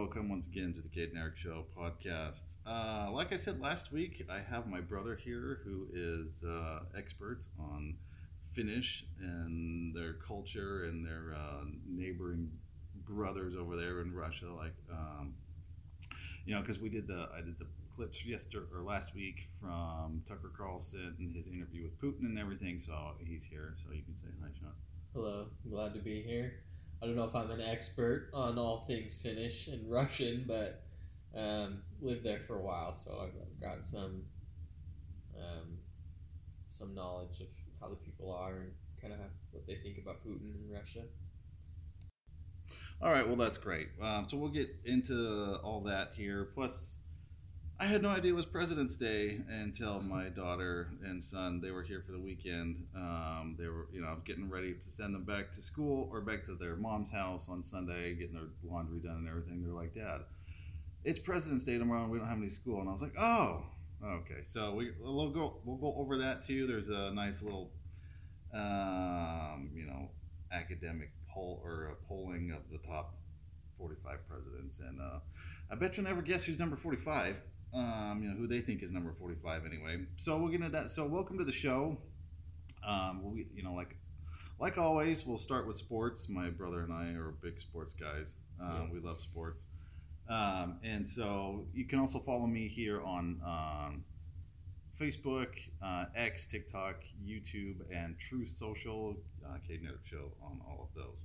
Welcome once again to the Kate and Eric Show podcast. Uh, like I said last week, I have my brother here who is uh, expert on Finnish and their culture and their uh, neighboring brothers over there in Russia. Like, um, you know, because we did the I did the clips yesterday or last week from Tucker Carlson and his interview with Putin and everything. So he's here, so you can say hi, Sean. Hello, glad to be here. I don't know if I'm an expert on all things Finnish and Russian, but um, lived there for a while, so I've got some um, some knowledge of how the people are and kind of what they think about Putin and Russia. All right, well that's great. Um, so we'll get into all that here. Plus, I had no idea it was President's Day until my daughter and son they were here for the weekend. Um, they were, you know, getting ready to send them back to school or back to their mom's house on Sunday, getting their laundry done and everything. They're like, Dad, it's President's Day tomorrow, and we don't have any school. And I was like, Oh, okay. So we we'll go we'll go over that too. There's a nice little, um, you know, academic poll or a polling of the top 45 presidents, and uh, I bet you'll never guess who's number 45 um, you know, who they think is number 45 anyway. So we'll get into that. So welcome to the show. Um, we, you know, like like always, we'll start with sports. My brother and I are big sports guys. Uh, yeah. We love sports. Um, and so you can also follow me here on um, Facebook, uh, X, TikTok, YouTube, and Truth Social, uh, Kate Network Show on all of those.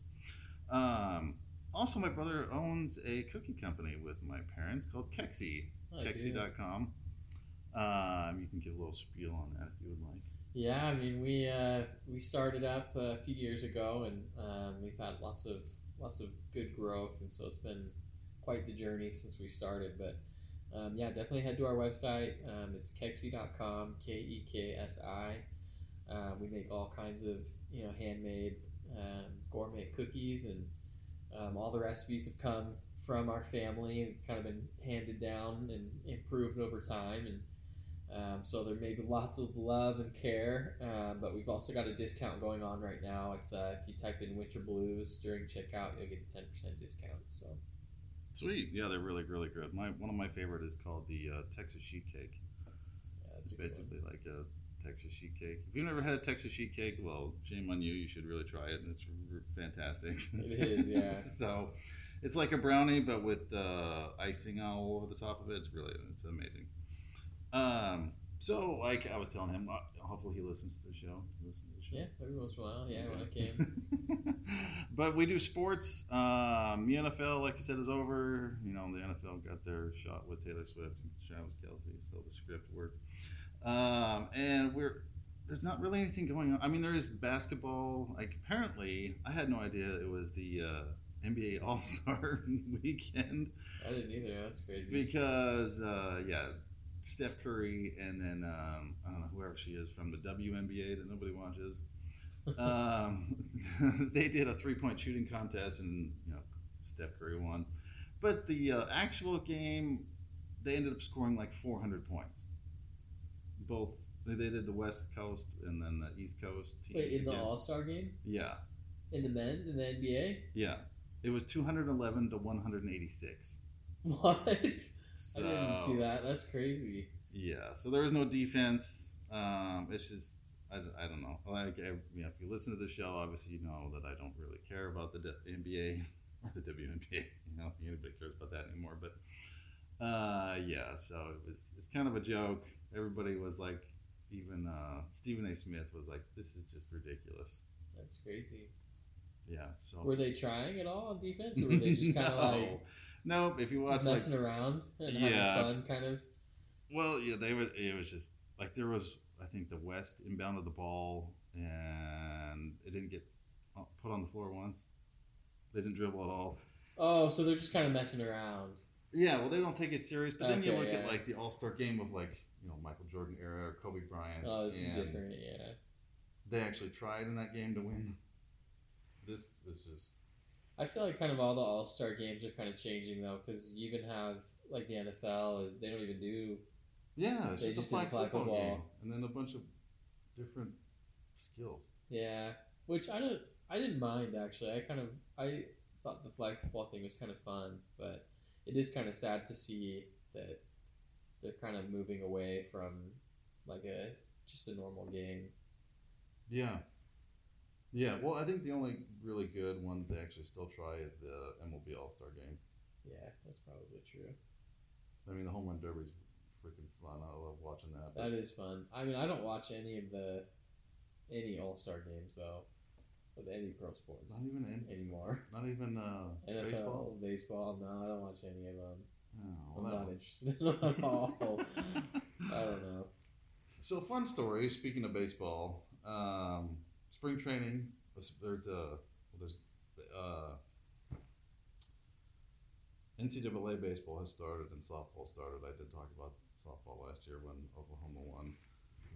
Um, also, my brother owns a cookie company with my parents called Keksi. Keksi.com. Um, you can give a little spiel on that if you would like. Yeah, I mean we uh, we started up a few years ago, and um, we've had lots of lots of good growth, and so it's been quite the journey since we started. But um, yeah, definitely head to our website. Um, it's keksi.com, K E K S I. Uh, we make all kinds of you know handmade um, gourmet cookies, and um, all the recipes have come from our family and kind of been handed down and improved over time. And um, so there may be lots of love and care, uh, but we've also got a discount going on right now. It's uh, if you type in Winter Blues during checkout, you'll get a ten percent discount. So sweet, yeah, they're really really good. My one of my favorite is called the uh, Texas sheet cake. Yeah, it's basically like a Texas sheet cake. If you've never had a Texas sheet cake, well, shame on you. You should really try it, and it's fantastic. It is, yeah. so it's like a brownie, but with uh, icing all over the top of it. It's really it's amazing. Um, so like I was telling him, uh, hopefully he listens to the show. Listen to the show. Yeah, every once in a while. Yeah, when I can. but we do sports. Um, the NFL, like you said, is over. You know, the NFL got their shot with Taylor Swift and Travis Kelce, so the script worked. Um, and we're there's not really anything going on. I mean, there is basketball. Like apparently, I had no idea it was the uh, NBA All Star weekend. I didn't either. That's crazy. Because uh, yeah, Steph Curry and then um, I don't know whoever she is from the WNBA that nobody watches. um, they did a three point shooting contest and you know Steph Curry won, but the uh, actual game they ended up scoring like 400 points. Both they did the West Coast and then the East Coast. Wait, in the All Star game? Yeah. In the men in the NBA? Yeah. It was 211 to 186. What? So, I didn't see that. That's crazy. Yeah. So there was no defense. Um, it's just I, I don't know. Like I, you know, if you listen to the show, obviously you know that I don't really care about the NBA or the WNBA. You know, anybody cares about that anymore. But uh, yeah. So it was. It's kind of a joke. Everybody was like, even uh, Stephen A. Smith was like, "This is just ridiculous." That's crazy. Yeah. So were they trying at all on defense, or were they just kind of no. like no? If you watch messing like, around and yeah, having fun, kind of. Well, yeah, they were. It was just like there was. I think the West inbounded the ball and it didn't get uh, put on the floor once. They didn't dribble at all. Oh, so they're just kind of messing around. Yeah, well, they don't take it serious. But then you look yeah. at like the All Star game of like you know Michael Jordan era or Kobe Bryant. Oh, this is different. Yeah. They actually tried in that game to win this is just. I feel like kind of all the All Star games are kind of changing though, because you even have like the NFL. They don't even do. Yeah, it's they just, just a flag football, football game, and then a bunch of different skills. Yeah, which I don't. I didn't mind actually. I kind of I thought the flag football thing was kind of fun, but it is kind of sad to see that they're kind of moving away from like a just a normal game. Yeah. Yeah, well, I think the only really good one they actually still try is the MLB All Star game. Yeah, that's probably true. I mean, the home run derby's freaking fun. I love watching that. That is fun. I mean, I don't watch any of the any All Star games though, with any pro sports Not even in, anymore. not even uh, NFL, baseball. baseball, no, I don't watch any of them. Oh, I'm not that- interested in them at all. I don't know. So fun story. Speaking of baseball, um, spring training. There's a well, there's uh, NCAA baseball has started and softball started. I did talk about softball last year when Oklahoma won.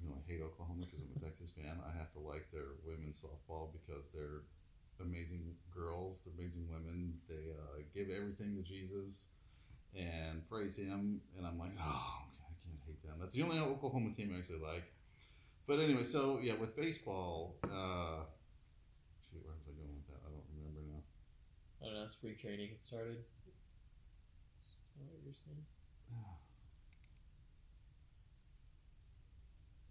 You know, I hate Oklahoma because I'm a Texas fan. I have to like their women's softball because they're amazing girls, amazing women. They uh, give everything to Jesus and praise Him, and I'm like, oh, I can't hate them. That's the only Oklahoma team I actually like. But anyway, so yeah, with baseball, uh, shoot, where was I going with that? I don't remember now. I don't know. Spring training had started. Is what you're saying?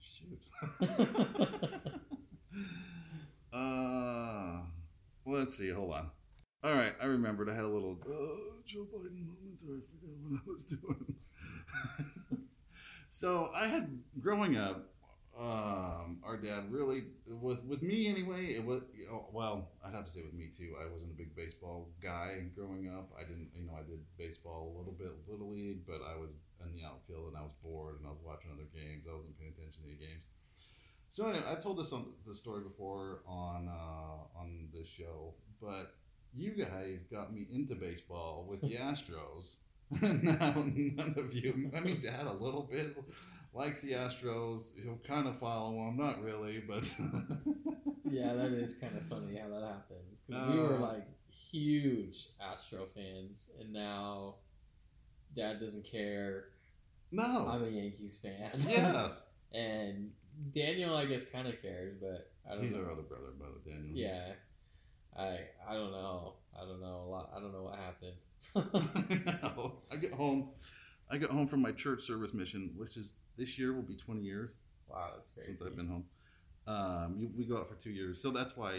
Shoot. uh, well, let's see. Hold on. All right, I remembered. I had a little uh, Joe Biden moment there. I forgot what I was doing. so I had growing up. Um, our dad really, with with me anyway. It was you know, well, I'd have to say with me too. I wasn't a big baseball guy growing up. I didn't, you know, I did baseball a little bit, little league, but I was in the outfield and I was bored and I was watching other games. I wasn't paying attention to the games. So anyway, I've told this on the story before on uh, on this show, but you guys got me into baseball with the Astros. now none of you. I mean, Dad a little bit likes the Astros. He'll kind of follow them, not really, but yeah, that is kind of funny how that happened. 'Cause we were Uh. like huge Astro fans, and now Dad doesn't care. no. I'm a Yankees fan. yes, and Daniel, I guess, kind of cares, but I don't he's know. our other brother, brother Daniel. Yeah, I I don't know. I don't know a lot. I don't know what happened. I get home. I got home from my church service mission, which is this year will be 20 years. wow, that's crazy. since I've been home. Um, we go out for two years, so that's why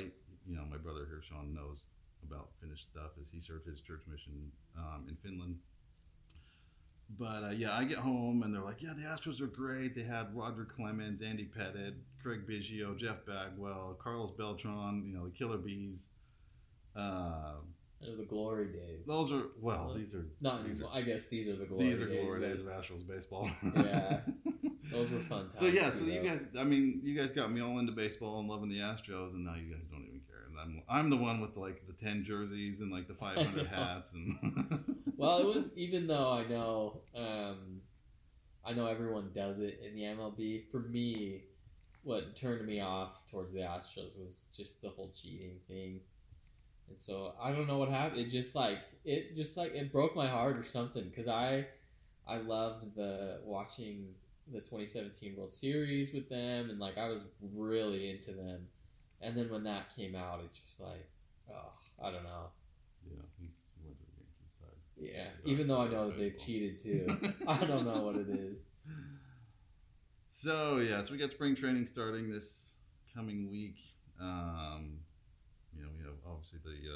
you know my brother here, Sean, knows about Finnish stuff, as he served his church mission um, in Finland. But uh, yeah, I get home and they're like, "Yeah, the Astros are great. They had Roger Clemens, Andy Pettitte, Craig Biggio, Jeff Bagwell, Carlos Beltran. You know, the Killer Bees. Uh, Those are the glory days. those are well, these are Not these anymore. I guess these are the glory these are days. glory but days of Astros baseball. Yeah. Those were fun times. So yeah, so you guys, I mean, you guys got me all into baseball and loving the Astros, and now you guys don't even care. And I'm, I'm the one with like the ten jerseys and like the 500 hats, and Well, it was even though I know, um, I know everyone does it in the MLB. For me, what turned me off towards the Astros was just the whole cheating thing, and so I don't know what happened. It just like it just like it broke my heart or something because I I loved the watching the 2017 World Series with them, and like I was really into them. And then when that came out, it just like, oh, I don't know. yeah, he's he went to the Yankees side. Yeah, Dark even though I know that they've cheated too. I don't know what it is. So yeah, so we got spring training starting this coming week. Um, you know, we have obviously the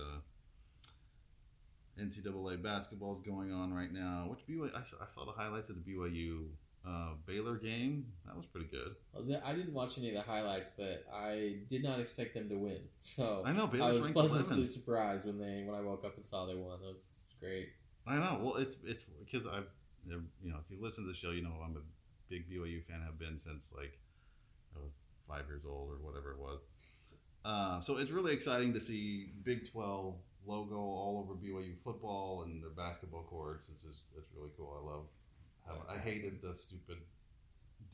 uh, NCAA basketball is going on right now. Which BYU? I saw, I saw the highlights of the BYU uh, Baylor game. That was pretty good. I, was, I didn't watch any of the highlights, but I did not expect them to win. So I know I was pleasantly 11th. surprised when they when I woke up and saw they won. That was great. I know. Well, it's it's because I've you know if you listen to the show, you know I'm a big BYU fan. Have been since like I was five years old or whatever it was. Uh, so it's really exciting to see Big Twelve logo all over BYU football and their basketball courts. It's just it's really cool. I love. How, I hated the stupid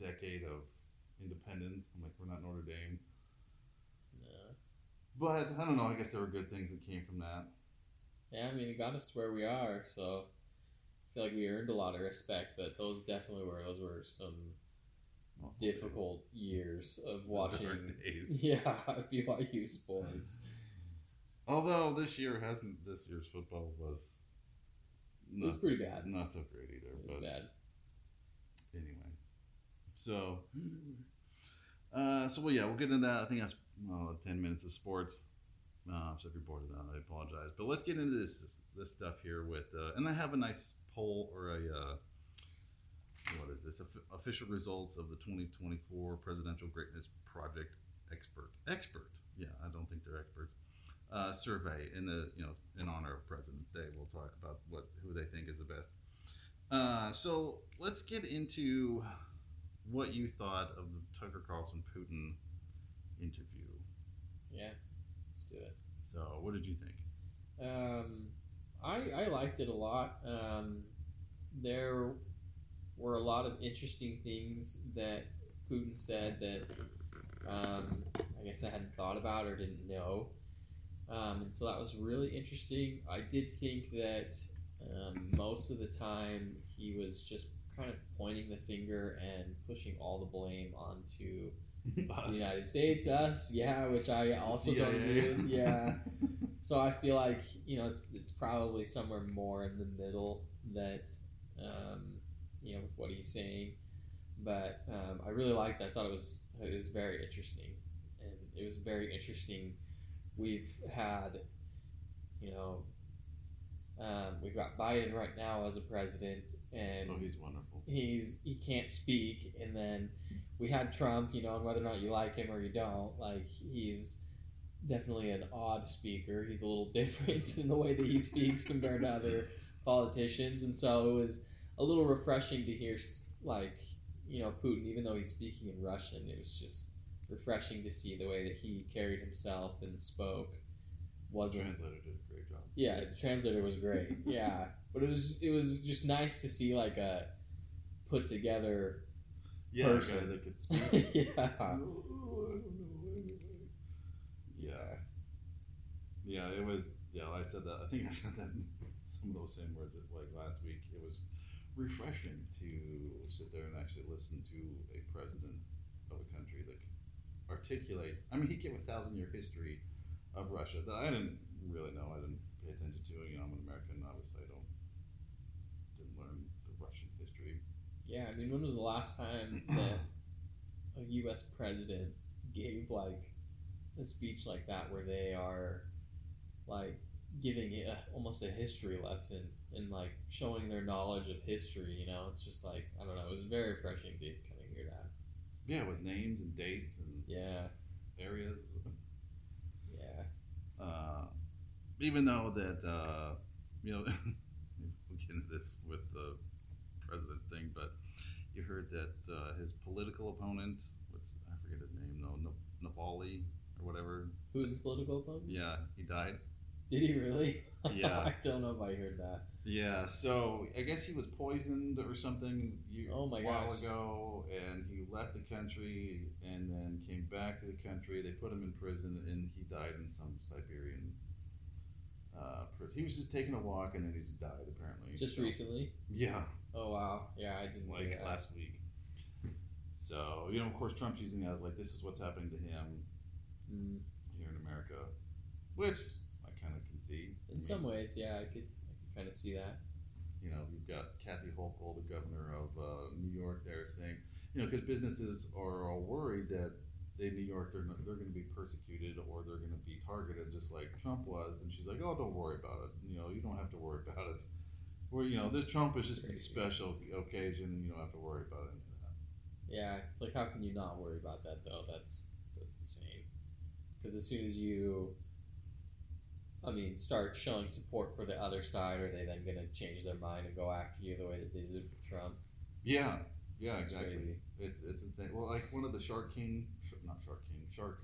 decade of independence. I'm like we're not Notre Dame, Yeah. but I don't know. I guess there were good things that came from that. yeah, I mean, it got us to where we are. So I feel like we earned a lot of respect. But those definitely were those were some difficult years of watching. days. Yeah, BYU sports. Although this year hasn't, this year's football was It was not, pretty bad. not so great either. But bad. anyway, so uh, so well, yeah, we'll get into that. I think that's uh, ten minutes of sports. Uh, so if you're bored of that, I apologize. But let's get into this this stuff here with, uh, and I have a nice poll or a uh, what is this official results of the 2024 Presidential Greatness Project expert expert. Yeah, I don't think they're experts. Uh, survey in the you know in honor of President's Day. We'll talk about what who they think is the best. Uh, so let's get into what you thought of the Tucker Carlson Putin interview. Yeah, let's do it. So, what did you think? Um, I I liked it a lot. Um, there were a lot of interesting things that Putin said that um, I guess I hadn't thought about or didn't know. Um, and so that was really interesting. I did think that um, most of the time he was just kind of pointing the finger and pushing all the blame onto the United States, us, yeah, which I also don't agree with. Yeah. So I feel like you know it's it's probably somewhere more in the middle that um, you know with what he's saying, but um, I really liked. it. I thought it was it was very interesting, and it was very interesting. We've had, you know, um, we've got Biden right now as a president, and Oh, he's wonderful. he's he can't speak and then we had Trump, you know, and whether or not you like him or you don't, like he's definitely an odd speaker. He's a little different in the way that he speaks compared to other politicians, and so it was a little refreshing to hear like you know Putin, even though he's speaking in Russian, it was just refreshing to see the way that he carried himself and spoke. Wasn't Translator did a great job. yeah, the translator was great. Yeah, but it was it was just nice to see like a put together. Yeah, Person. that could speak. yeah, yeah, yeah. It was. Yeah, I said that. I think I said that. Some of those same words like last week. Refreshing to sit there and actually listen to a president of a country that articulate. I mean, he gave a thousand year history of Russia that I didn't really know. I didn't pay attention to. You know, I'm an American. Obviously, I don't didn't learn the Russian history. yeah. I mean, when was the last time that a U.S. president gave like a speech like that, where they are like giving a, almost a history lesson and like showing their knowledge of history? You know, it's just like I don't know. It was very refreshing to kind of hear that. Yeah, with names and dates and Yeah, areas. yeah. uh, even though that uh, you know we'll get into this with the president thing, but you heard that uh, his political opponent, what's I forget his name though, Navalny or whatever. Putin's political opponent. Yeah, he died. Did he really? Yeah. I don't know if I heard that. Yeah, so I guess he was poisoned or something Oh my a while gosh. ago, and he left the country and then came back to the country. They put him in prison, and he died in some Siberian uh, prison. He was just taking a walk, and then he just died. Apparently, Just So- recently. Yeah, Oh wow. Yeah, I didn't like that. last week. So you know, of course, Trump's using that as like this is what's happening to him Mm. here in America, which I kind of can see. I In mean, some ways, yeah, I could, I could kind of see that. you know, you've got Kathy Hochul, the governor of uh, New York, there saying, you know, because businesses are all worried that in New York they're they're going to be persecuted or they're going to be targeted just like Trump was, and she's like, oh, don't worry about it. You know, you don't have to worry about it. Or you know, this Trump is just a special occasion, you don't have to worry about any of that. Yeah, it's like how can you not worry about that though? That's that's insane. Because as soon as you, I mean, start showing support for the other side, are they then going to change their mind and go after you the way that they did with Trump? Yeah, yeah, It's exactly. crazy. It's it's insane. Well, like one of the Shark King, not Shark King, Shark.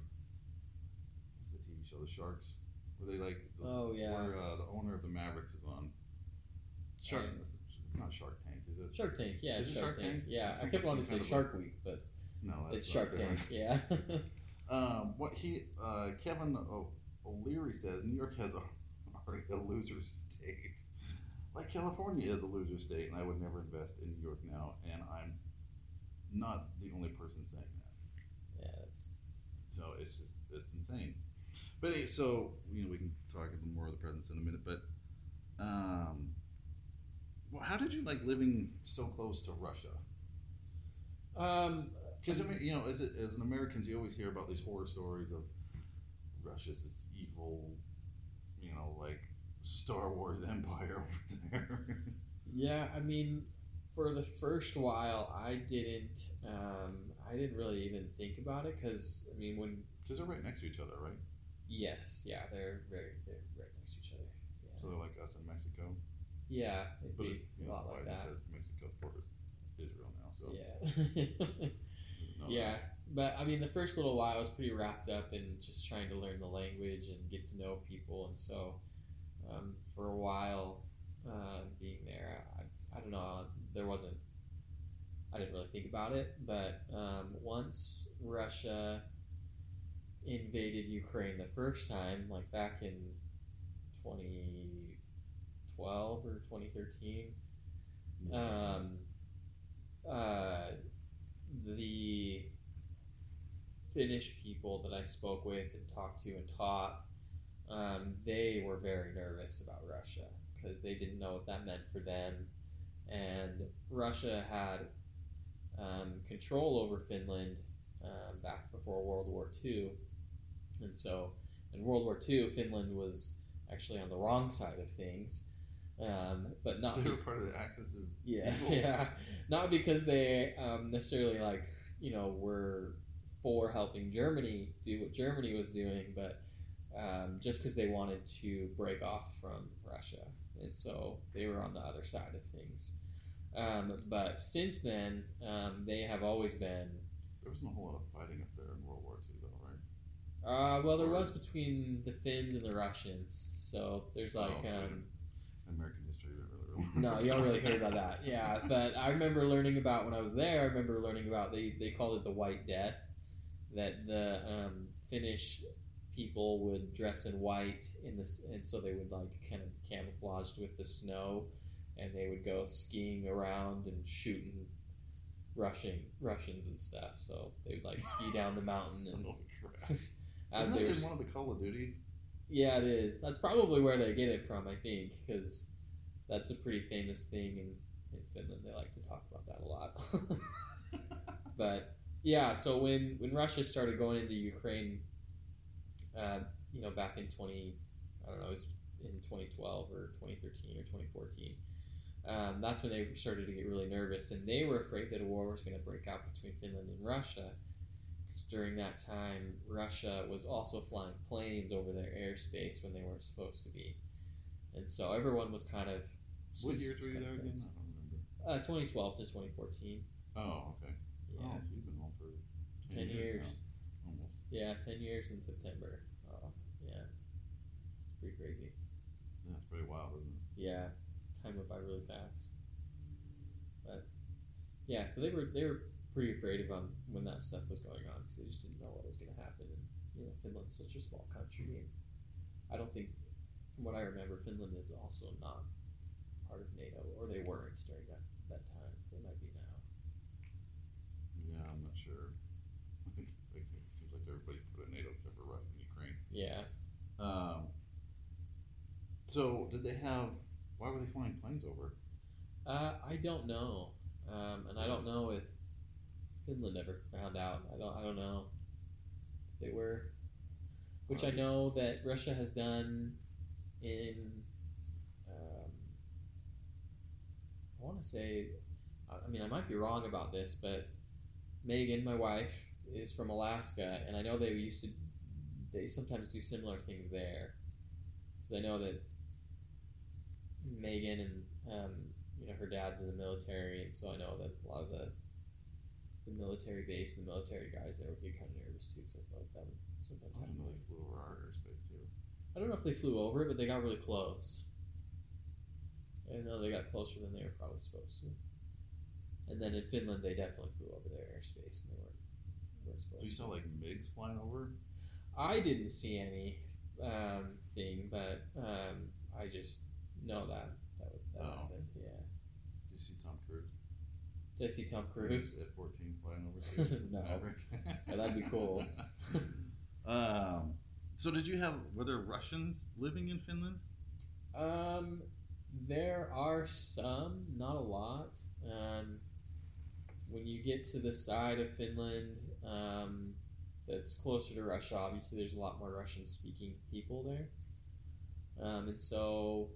What's the TV show? The Sharks, where they like. The, Oh, yeah. Where uh, the owner of the Mavericks is on. Shark. Um, it's, not Shark Tank, is it? Shark Tank, yeah, Shark, Shark Tank. Tank? Yeah, I kept wanting to say Shark Week, but No, it's Shark Tank. Yeah. Um, what he uh, Kevin o- O'Leary says, New York has a, already a loser state. Like California is a loser state, and I would never invest in New York now. And I'm not the only person saying that. yeah, that's So it's just it's insane. But hey, so you know, we can talk about more of the presents in a minute. But um, well, how did you like living so close to Russia? Um, Because I mean, you know, as as an Americans, you always hear about these horror stories of Russia's evil, you know, like Star Wars empire over there. yeah, I mean, for the first while, I didn't. Um, I didn't really even think about it because I mean, when Because they're right next to each other, right? yes, yeah, they're very they're right next to each other. So they're like us in Mexico. Yeah, it'd But be it, a know, lot like that. part of Israel now. So Yeah. Yeah, but I mean, the first little while I was pretty wrapped up in just trying to learn the language and get to know people, and so um, for a while uh, being there, I, I don't know, there wasn't, I didn't really think about it, but um, once Russia invaded Ukraine the first time, like back in 2012 or 2013, um, uh, the Finnish people that I spoke with and talked to and taught, um, they were very nervous about Russia because they didn't know what that meant for them. And Russia had um, control over Finland um, back before World War II. And so in World War II, Finland was actually on the wrong side of things. Um, but not they were part of the Axis of yeah, evil. yeah. Not because they um, necessarily like you know were for helping Germany do what Germany was doing, but um, just because they wanted to break off from Russia, and so they were on the other side of things. Um, but since then, um, they have always been. There wasn't a whole lot of fighting up there in World War II, though, right? Uh, well, there was between the Finns and the Russians, so there's like. Oh, Um, American history, really. No, you don't really hear about that. Yeah, but I remember learning about when I was there. I remember learning about they they called it the White Death. That the um, Finnish people would dress in white in this, and so they would like kind of camouflaged with the snow, and they would go skiing around and shooting Russian Russians and stuff. So they would like ski down the mountain and Holy crap! as Isn't they that were in one of the Call of Duties? yeah, it is. That's probably where they get it from, I think, because that's a pretty famous thing in, in Finland. They like to talk about that a lot. but yeah, so when when Russia started going into Ukraine, uh, you know, back in twenty, I don't know, it was in twenty twelve or twenty thirteen or twenty fourteen. Um, that's when they started to get really nervous, and they were afraid that a war was going to break out between Finland and Russia. 'Cause during that time, Russia was also flying planes over their airspace when they weren't supposed to be, and so everyone was kind of. What years were you there again? I don't remember. Uh, 2012 to 2014. Oh, okay. Yeah, Oh, so you've been home for 10 years. now. Almost. Yeah, 10 years in September. Oh, yeah. It's pretty crazy. That's pretty wild, isn't it? Yeah, time went by really fast. But yeah, so they were they were pretty afraid of um, when that stuff was going on because they just didn't know what was going to happen. And you know, Finland's such a small country, and I don't think, from what I remember, Finland is also not part of NATO, or they weren't during that that time. They might be now. Yeah, I'm not sure. I think like, it seems like everybody's put in NATO except for Russia and Ukraine. Yeah. Um, so did they have? Why were they flying planes over? Uh, I don't know, um, and I don't know if Finland ever found out. I don't. I don't know if they were, which I know that Russia has done in. Um, I want to say, I I mean, I might be wrong about this, but Megan, my wife, is from Alaska, and I know they used to. They sometimes do similar things there, because I know that Megan and um, you know her dad's in the military, and so I know that a lot of the the military base and the military guys there would get kind of nervous too, because I feel like that would sometimes I happen. know they flew over our airspace too. I don't know if they flew over it, but they got really close. I know they got closer than they were probably supposed to. And then in Finland, they definitely flew over their airspace, and they weren't So you to. saw like MiGs flying over? I didn't see any um, thing, but um, I just know that that, would, that Oh. happened. Yeah. Did you see Tom Cruise? Did I see Tom Cruise? F fourteen flying over. No. Maverick? Yeah, that'd be cool. um, So did you have were there Russians living in Finland? Um, there are some, not a lot. Um, when you get to the side of Finland, um, that's closer to Russia, obviously there's a lot more Russian-speaking people there. Um, and so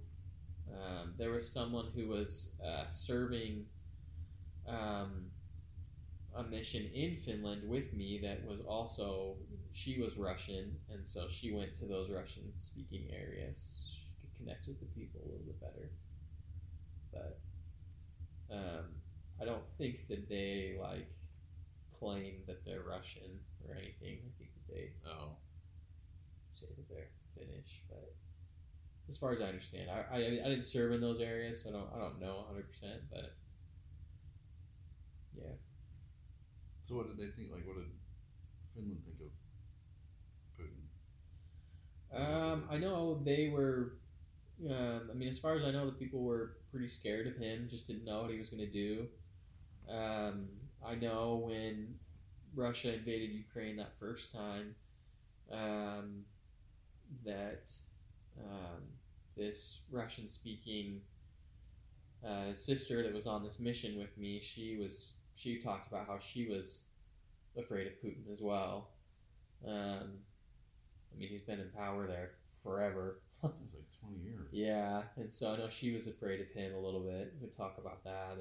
um, there was someone who was uh, serving um, a mission in Finland with me that was also she was Russian, and so she went to those Russian-speaking areas. She could connect with the people a little bit better, but um, I don't think that they like claim that they're Russian or anything. I think that they Oh, say that they're Finnish, but as far as I understand, I, I, I didn't serve in those areas, so I don't I don't know 100, percent but yeah. so what did they think? Like, what did Finland think of Putin? Um, I know they were. Um, I mean, as far as I know, the people were pretty scared of him. Just didn't know what he was going to do. Um, I know when Russia invaded Ukraine that first time, um, that um, this Russian-speaking uh, sister that was on this mission with me, she was she talked about how she was afraid of Putin as well. Um, I mean, he's been in power there forever. It was like twenty years. Yeah, and so I know she was afraid of him a little bit. We talk about that,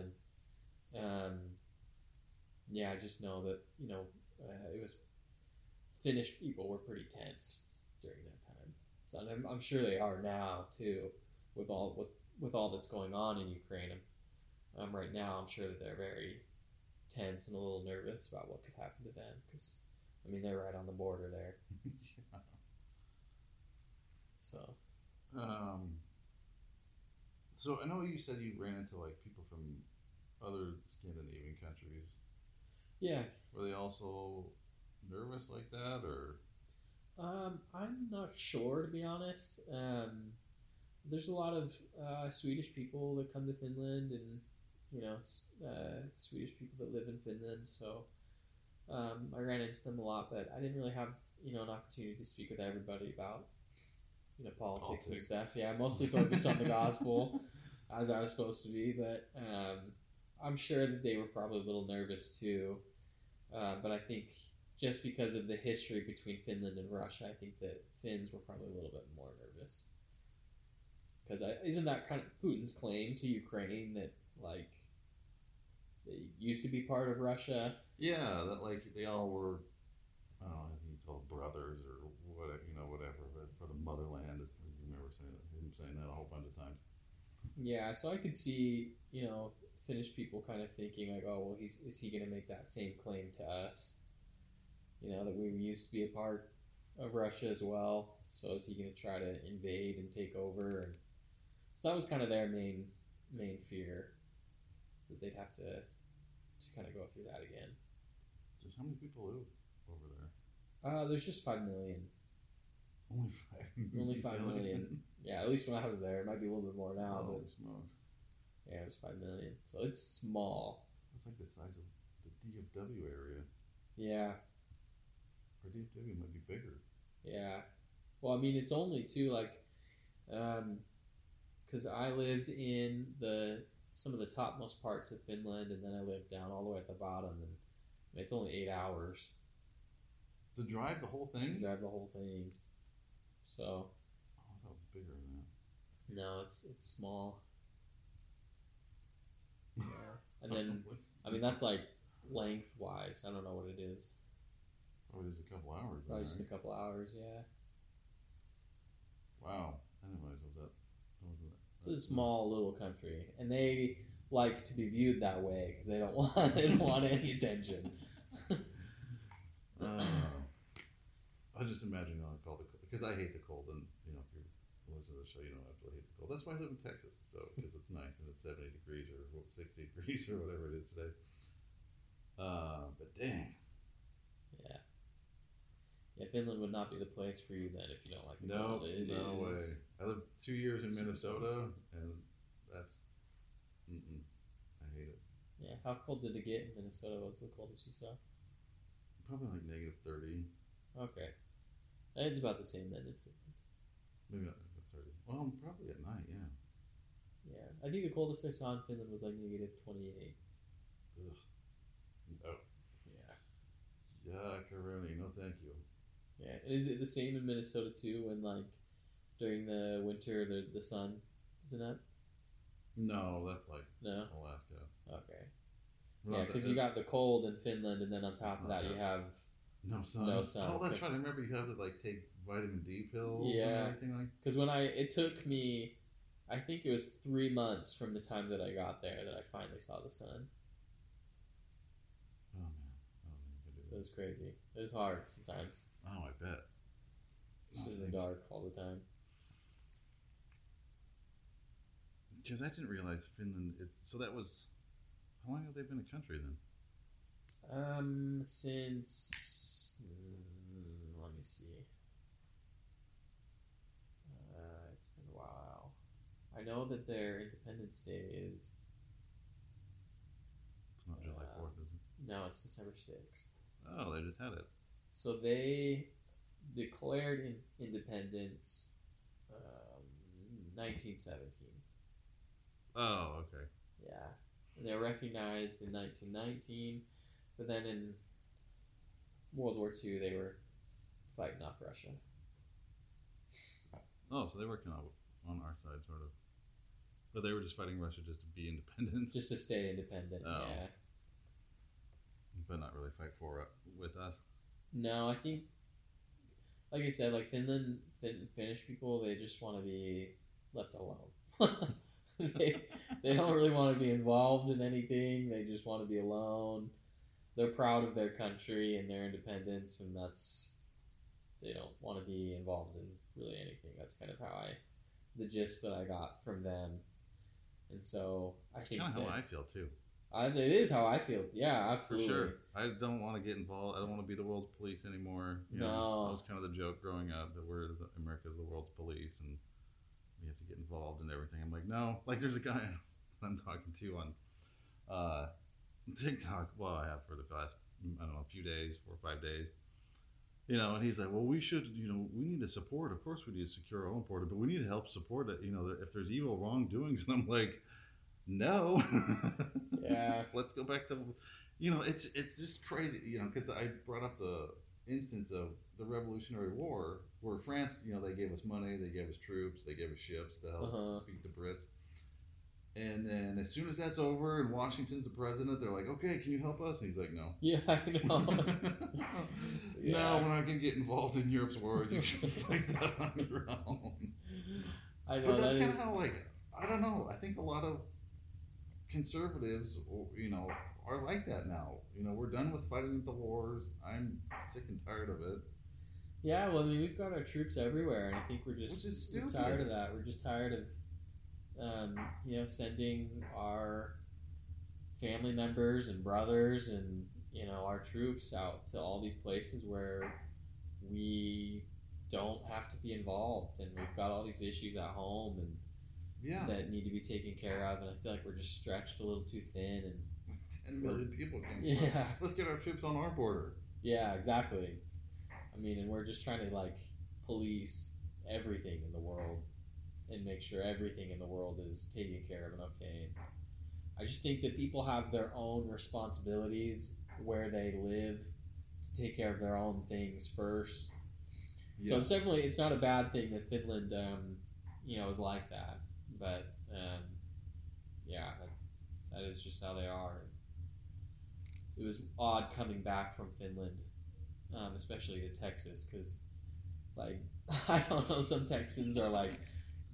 and um, yeah, I just know that you know uh, it was Finnish people were pretty tense during that time. So I'm, I'm sure they are now too, with all with with all that's going on in Ukraine. Um, right now, I'm sure that they're very tense and a little nervous about what could happen to them because I mean they're right on the border there. So Um, so I know you said you ran into like people from other Scandinavian countries. Yeah, Were they also nervous like that, or Um, I'm not sure to be honest. Um, there's a lot of uh, Swedish people that come to Finland, and you know, uh, Swedish people that live in Finland. So um, I ran into them a lot, but I didn't really have you know an opportunity to speak with everybody about you know politics, and stuff. Yeah, I mostly focused on the gospel as I was supposed to be, but um, I'm sure that they were probably a little nervous too. Uh, but I think just because of the history between Finland and Russia, I think that Finns were probably a little bit more nervous. Because isn't that kind of Putin's claim to Ukraine that like they used to be part of Russia? yeah, that like they all were. I don't know. He told brothers or what you know whatever, but for the motherland. You remember saying him saying that a whole bunch of times. Yeah, so I could see you know Finnish people kind of thinking like, oh well, he's is he going to make that same claim to us? You know that we used to be a part of Russia as well. So is he going to try to invade and take over? And so that was kind of their main main fear, that they'd have to to kind of go through that again. Just how many people live over there? Uh, there's just five million. Only five. Only five million. Yeah, at least when I was there, it might be a little bit more now, Holy but smokes! Yeah, it was five million. So it's small. That's like the size of the DFW area. Yeah, Or DFW might be bigger. Yeah. Well, I mean, it's only too like, um, because I lived in the some of the topmost parts of Finland, and then I lived down all the way at the bottom, and it's only eight hours To drive the whole to thing? drive the whole thing. So Oh, I thought it was bigger than that. no, it's it's small. Yeah. And then I mean that's like lengthwise. I don't know what it is. Probably just a couple hours. Probably then, just a couple hours. Yeah. Wow. I didn't realize it was that. that was that- It's a small little country, and they like to be viewed that way because they don't want they don't want any attention. Uh, I just imagine I felt because I hate the cold, and you know if you listen to the show, you know I absolutely hate the cold. That's why I live in Texas, so because it's nice and it's seventy degrees or sixty degrees or whatever it is today. Uh, but dang, Yeah. Yeah, Finland would not be the place for you then if you don't like the no, cold. It no way. I lived two years in Minnesota, and that's, mm-mm, I hate it. Yeah, how cold did it get in Minnesota? What's the coldest you saw? Probably like negative thirty. Okay. It's about the same then in Finland. Maybe not. Well, probably at night. Yeah. Yeah, I think the coldest I saw in Finland was like negative twenty eight. Ugh. No. Yeah. Yakaroni. No, thank you. Yeah. And is it the same in Minnesota too? When like during the winter, the the sun isn't it? No, that's like No. Alaska. Okay. Well, Yeah, because uh, you got the cold in Finland, and then on top of that, you have no sun. no sun. Oh, that's right. I remember you have to like take vitamin D pills Yeah. and everything like. because when I it took me, I think it was three months from the time that I got there that I finally saw the sun. Oh man, I don't think I could It was crazy. It was hard sometimes. Oh, I bet. Just Oh, in the dark all the time. Because I didn't realize Finland is. So that was. How long have they been a country then? Um, since mm, let me see. Uh, it's been a while. I know that their Independence Day is It's not July Uh, Fourth, is it? no, it's December sixth. Oh, they just had it. So they declared in, independence um, 1917. Oh, okay. Yeah, and they were recognized in 1919, but then in World War II they were fighting off Russia. Oh, so they were kind of on our side, sort of. But they were just fighting Russia just to be independent, just to stay independent. Oh. Yeah. but not really fight for it with us. No, I think, like I said, like Finland, fin- Finnish people, they just want to be left alone. they, they don't really want to be involved in anything. They just want to be alone. They're proud of their country and their independence, and that's they don't want to be involved in really anything. That's kind of how I, the gist that I got from them. And so I think Kind of how I feel too. I, it is how I feel. Yeah, absolutely. For sure. I don't want to get involved. I don't want to be the world's police anymore. You know, No. that was kind of the joke growing up that we're the, America's the world's police and we have to get involved in everything. I'm like, no. Like, there's a guy I'm talking to on uh, TikTok. Well, I have for the past I don't know a few days, four or five days. You know, and he's like, well, we should, you know, we need to support. Of course, we need to secure our own border, but we need to help support it. You know, if there's evil wrongdoings, and I'm like, no. Yeah. Let's go back to, you know, it's it's just crazy, you know, because I brought up the instance of the Revolutionary War, where France, you know, they gave us money, they gave us troops, they gave us ships to help Uh-huh. beat the Brits. And then as soon as that's over and Washington's the president, they're like, okay, can you help us? And he's like, no. Yeah, I know. No, we're not going to get involved in Europe's wars. You should fight that on your own. I know But that's that kind is. of how, like, I don't know. I think a lot of conservatives, you know, are like that now. You know, we're done with fighting the wars. I'm sick and tired of it. Yeah, well, I mean, we've got our troops everywhere, and I think we're just Which is we're stupid. tired of that. We're just tired of, um, you know, sending our family members and brothers and you know our troops out to all these places where we don't have to be involved, and we've got all these issues at home and Yeah, that need to be taken care of, and I feel like we're just stretched a little too thin. And ten million people can. yeah, Let's get our troops on our border. Yeah, exactly. I mean, and we're just trying to like police everything in the world and make sure everything in the world is taken care of and okay. I just think that people have their own responsibilities where they live to take care of their own things first. So it's definitely it's not a bad thing that Finland, um, you know, is like that. But um, yeah, that, that is just how they are. It was odd coming back from Finland, um, especially to Texas, because like I don't know, some Texans are like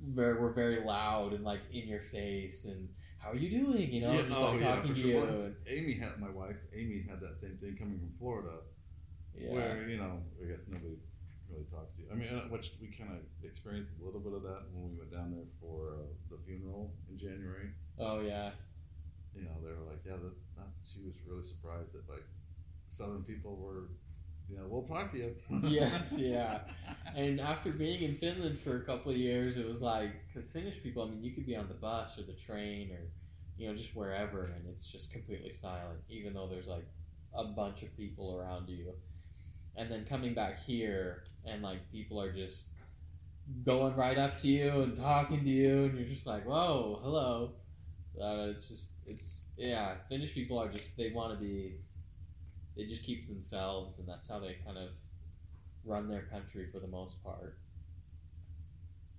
very we're very loud and like in your face and how are you doing? You know, Yeah, just oh, like yeah, talking to sure. you. Once Amy had my wife. Amy had that same thing coming from Florida, yeah, where you know, I guess nobody really talks to you. I mean, uh, which we kind of experienced a little bit of that when we went down there for uh, the funeral in January. oh yeah, You know, they were like, "Yeah, that's that's." She was really surprised that like Southern people were, you know, we'll talk to you. Yes, yeah. And after being in Finland for a couple of years, it was like because Finnish people, I mean, you could be on the bus or the train or you know just wherever, and it's just completely silent, even though there's like a bunch of people around you. And then coming back here, and like people are just going right up to you and talking to you, and you're just like, whoa, hello. Uh, it's just it's yeah. Finnish people are just they want to be. They just keep themselves, and that's how they kind of run their country for the most part.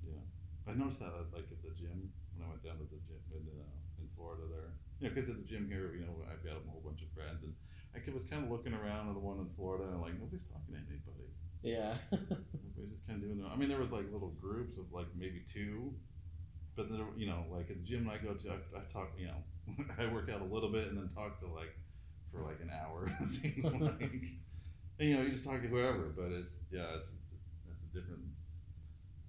Yeah, I noticed that at, like at the gym when I went down to the gym in, uh, in Florida there. You know, because at the gym here, you know, I've got a whole bunch of friends, and I was kind of looking around at the one in Florida, and like nobody's talking to anybody. Yeah. Everybody's just kind of doing their. I mean, there was like little groups of like maybe two, but then you know, like at the gym I go to, I, I talk. You know, I work out a little bit and then talk to like for like an hour. It seems like. And, you know, you just talk to whoever, but it's yeah, it's it's, a different,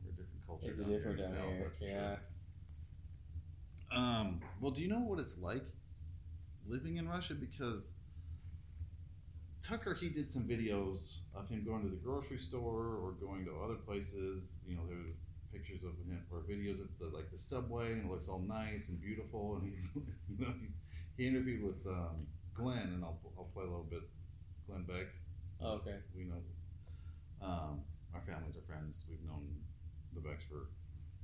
we're a different culture. It's down here different the down here. for sure. Yeah. Um, well, do you know what it's like living in Russia? Because Tucker, he did some videos of him going to the grocery store or going to other places. You know, there's pictures of him or videos of the, like the subway, and it looks all nice and beautiful. And he's, you know, he's he interviewed with um, Glenn, and I'll I'll play a little bit. Glenn Beck, Oh, okay. we know. Um, our families are friends. We've known the Becks for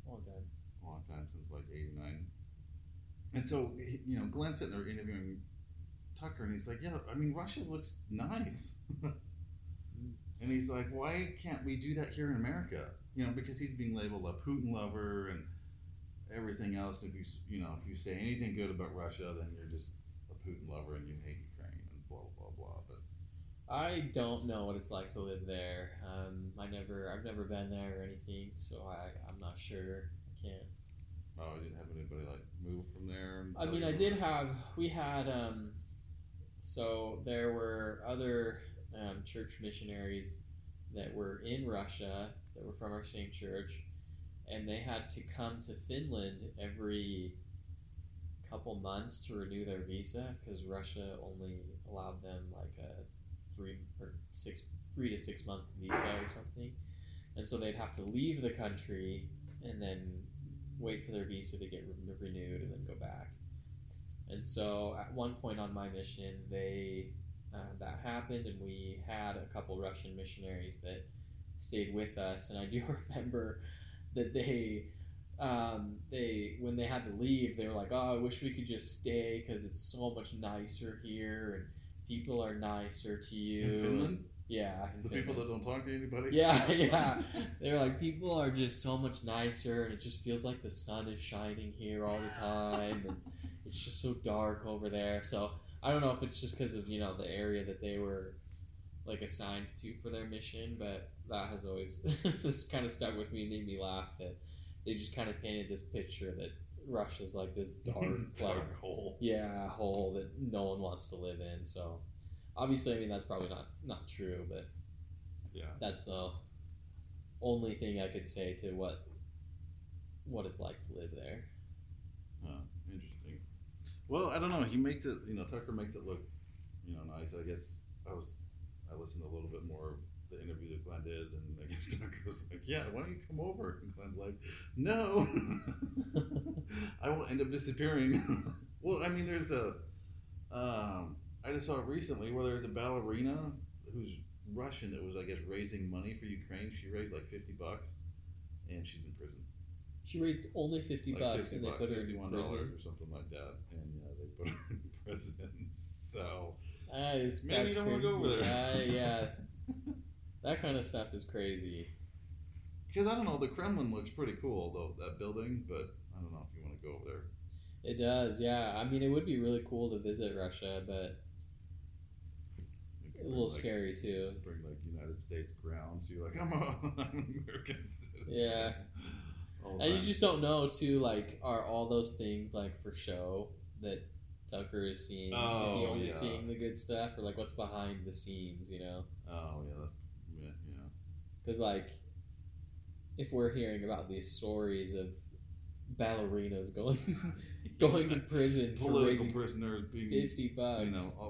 Well done. a long time since like '89. And so, you know, Glenn's sitting there interviewing Tucker, and he's like, "Yeah, I mean, Russia looks nice." and he's like, "Why can't we do that here in America?" You know, because he's being labeled a Putin lover and everything else. If you, you know, if you say anything good about Russia, then you're just a Putin lover and you hate Ukraine and blah blah blah. But I don't know what it's like to live there. Um, I never, I've never been there or anything, so I, I'm not sure. I can't. oh, I didn't have anybody like move from there. I mean, I did have. We had. Um, so there were other um, church missionaries that were in Russia that were from our same church, and they had to come to Finland every couple months to renew their visa because Russia only allowed them like a three or six, three to six month visa or something, and so they'd have to leave the country and then wait for their visa to get re- renewed and then go back. And so at one point on my mission, they uh, that happened, and we had a couple Russian missionaries that stayed with us. And I do remember that they um, they when they had to leave, they were like, "Oh, I wish we could just stay because it's so much nicer here, and people are nicer to you." in Finland, Yeah, in the people that don't talk to anybody. Yeah, yeah. They're like people are just so much nicer, and it just feels like the sun is shining here all the time, and it's just so dark over there. So I don't know if it's just because of you know the area that they were like assigned to for their mission, but that has always this kind of stuck with me, and made me laugh that they just kind of painted this picture that Russia's like this dark, like dark hole. yeah, hole that no one wants to live in. So obviously, I mean that's probably not not true, but Yeah. that's the only thing I could say to what what it's like to live there. Oh, interesting. Well, I don't know. He makes it. You know, Tucker makes it look, you know, nice. I guess I was. I listened a little bit more the interview that Glenn did, and I guess Tucker was like, "Yeah, why don't you come over?" And Glenn's like, "No, I will end up disappearing." well, I mean, there's a. Um, I just saw recently where there's a ballerina who's Russian that was, I guess, raising money for Ukraine. She raised like fifty bucks, and she's in prison. She raised only fifty Like bucks, 50 and they put her in prison. or something like that, and yeah, they put her in prison. So is, Maybe you don't wanna go over there. Uh, yeah, that kind of stuff is crazy. because I don't know, the Kremlin looks pretty cool though that building, but I don't know if you want to go over there. It does, yeah. I mean, it would be really cool to visit Russia, but a little like, scary too. Bring like United States grounds. You're like, I'm, a, I'm an American citizen. Yeah. And you just don't know too. Like, are all those things like for show that Tucker is seeing? is he Oh, only yeah. seeing the good stuff, or like what's behind the scenes? You know, Oh yeah, that, yeah, yeah. Because like if we're hearing about these stories of ballerinas going going to prison for Political raising prisoners being, fifty bucks, you know, uh,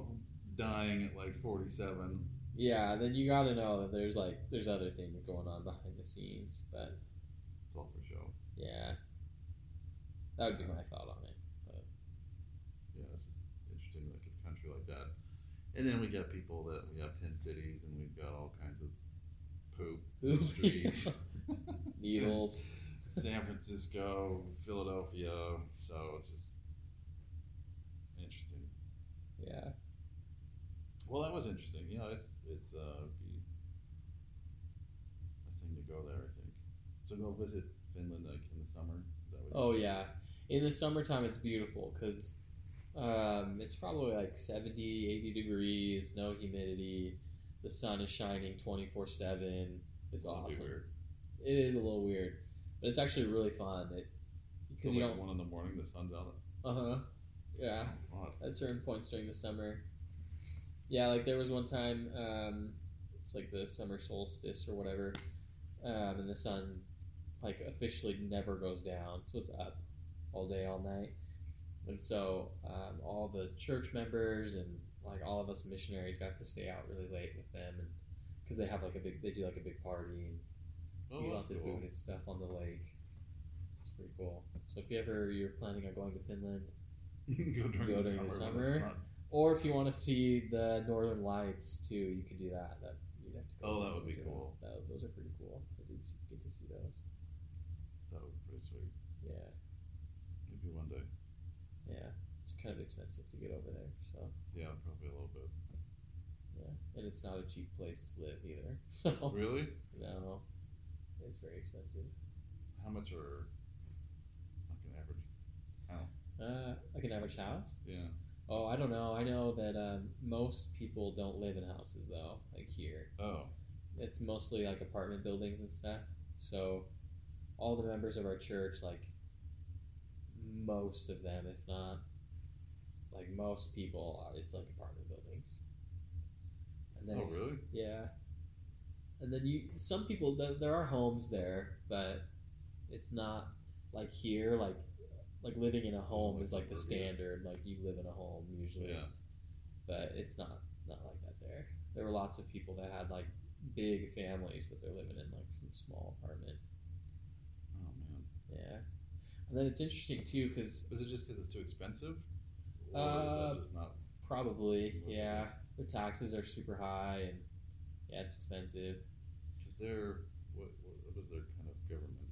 dying at like 47. yeah, then you got to know that there's like there's other things going on behind the scenes. But It's all for show. yeah, that would be my thought on it. But. yeah, it's just interesting, like a country like that. And then we got people that we have ten cities, and we've got all kinds poop. Streets. Needles. San Francisco, Philadelphia. So it's just interesting. Yeah. Well, that was interesting. You know, it's it's uh, a thing to go there. I think. So go visit Finland like in the summer. That what you Oh yeah. In the summertime, it's beautiful because um, it's probably like 70, 80 degrees, no humidity. The sun is shining twenty four seven. It's That'd awesome. weird. It is a little weird, but it's actually really fun. It because you like don't. one in the morning, the sun's out. Uh huh. Yeah. Fun. at certain points during the summer. Yeah, like there was one time, um, it's like the summer solstice or whatever, um, and the sun like officially never goes down, so it's up all day, all night. And so um, all the church members and like all of us missionaries got to stay out really late with them, and because they have like a big, they do like a big party and Oh, eat lots of cool. food and stuff on the lake. It's pretty cool. So if you ever you're planning on going to Finland, You can go during, Go the, during the summer, when it's summer. not- or if you want to see the northern lights too, you can do that. That you'd have to go. Oh, that would be cool. That, those are pretty cool. I did get to see those. That would be pretty sweet. Yeah, Maybe one day. yeah. It's kind of expensive to get over there, Yeah, probably a little bit. yeah. And it's not a cheap place to live either. So Really? no, it's very expensive. How much are like an average? House? Uh, like an average house. Yeah. Oh, I don't know. I know that um, most people don't live in houses though. Like here, Oh. it's mostly like apartment buildings and stuff. So all the members of our church, like most of them, if not like most people, are it's like apartment buildings. And then Oh, if- really? yeah. And then you, some people, th- there are homes there, but it's not like here. Like, like living in a home is like the standard. Like you live in a home usually Yeah. but it's not not like that there. There were lots of people that had like big families, but they're living in like some small apartment. Oh man. Yeah, and then it's interesting too because Is it just because it's too expensive? Uh, just not? probably yeah, the taxes are super high and yeah, it's expensive. Because they're what, what? What is their kind of government?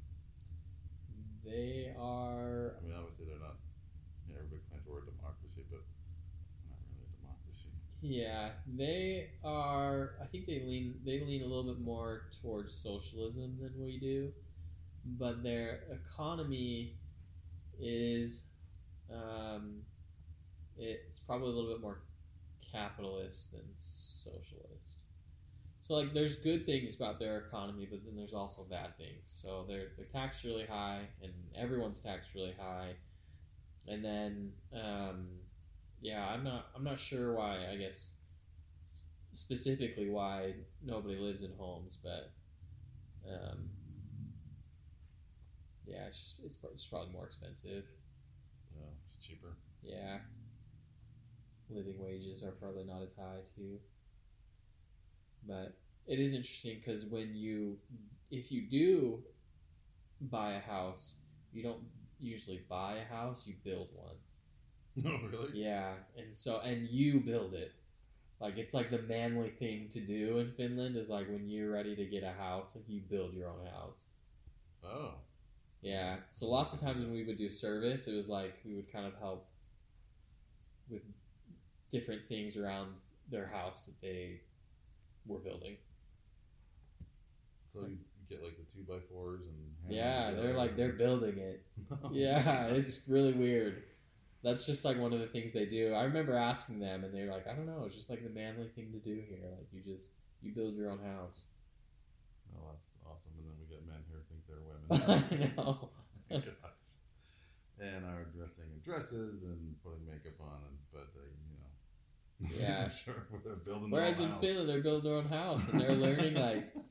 They are I mean, obviously they're not. You know, everybody claims we're a democracy, but not really a democracy. yeah, they are. I think they lean they lean a little bit more towards socialism than we do, but their economy is um, it's probably a little bit more capitalist than socialist. So like there's good things about their economy, but then there's also bad things. So they're they're taxed really high, and everyone's taxed really high, and then um, yeah, I'm not I'm not sure why. I guess specifically why nobody lives in homes, but um, yeah, it's just it's, it's probably more expensive. Yeah, it's cheaper. Yeah. Living wages are probably not as high too. But it is interesting because when you, if you do buy a house, you don't usually buy a house, you build one. No, oh, really? Yeah. And so, and you build it. Like, it's like the manly thing to do in Finland is like when you're ready to get a house, like you build your own house. Oh. Yeah. So lots of times when we would do service, it was like we would kind of help with different things around their house that they were building. So you, get like the two by fours and. Yeah, they're like they're building it. Yeah, it's really weird. That's just like one of the things they do. I remember asking them, and they're like, "I don't know. It's just like the manly thing to do here. Like you just you build your own house." Oh, that's awesome. And then we get men here who think they're women. I know. And are dressing in dresses and putting makeup on, and but know, Yeah. sure, they're building. Whereas in house. Finland, they're building their own house and they're learning like Oh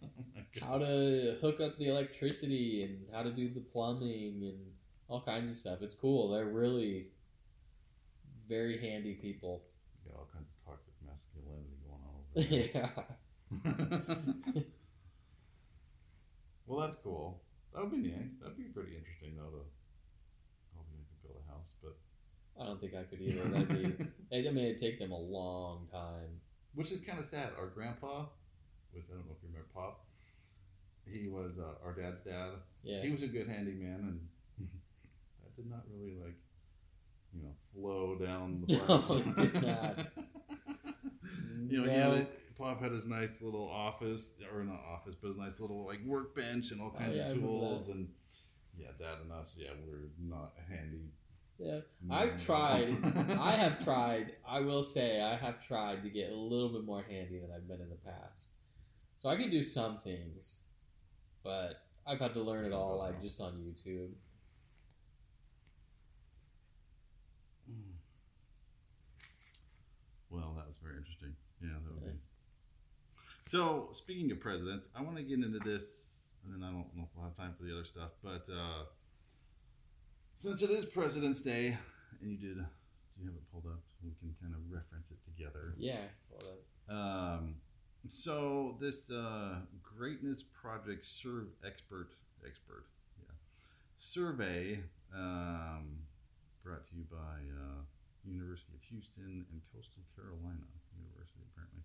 how to hook up the electricity and how to do the plumbing and all kinds of stuff. It's cool. They're really very handy people. You got all kinds of toxic masculinity going on over there. yeah. well, that's cool. That would be neat. That'd be pretty interesting, though. To hopefully, I could build a house, but I don't think I could either. That'd be. I mean, it'd take them a long time. which is kind of sad. Our grandpa, which I don't know if you remember Pop, he was uh, our dad's dad. Yeah. He was a good handyman, and that did not really like, you know, flow down the No, it did not. you know, he No. had Pop had his nice little office, or not office, but his nice little like workbench and all Oh, kinds yeah, of tools, and yeah, Dad and us, yeah, we're not handy. Yeah. I've tried. I have tried. I will say I have tried to get a little bit more handy than I've been in the past. So I can do some things, but I've had to learn it all like just on YouTube. Well, that was very interesting. Yeah, that would be. So, speaking of presidents, I want to get into this, and then I don't know if we'll have time for the other stuff. But uh, since it is President's Day, and you did, do you have it pulled up? We can kind of reference it together. Yeah. Well, uh, Um, so this uh, Greatness Project Serve Expert Expert, yeah, survey um, brought to you by uh, University of Houston and Coastal Carolina University, apparently.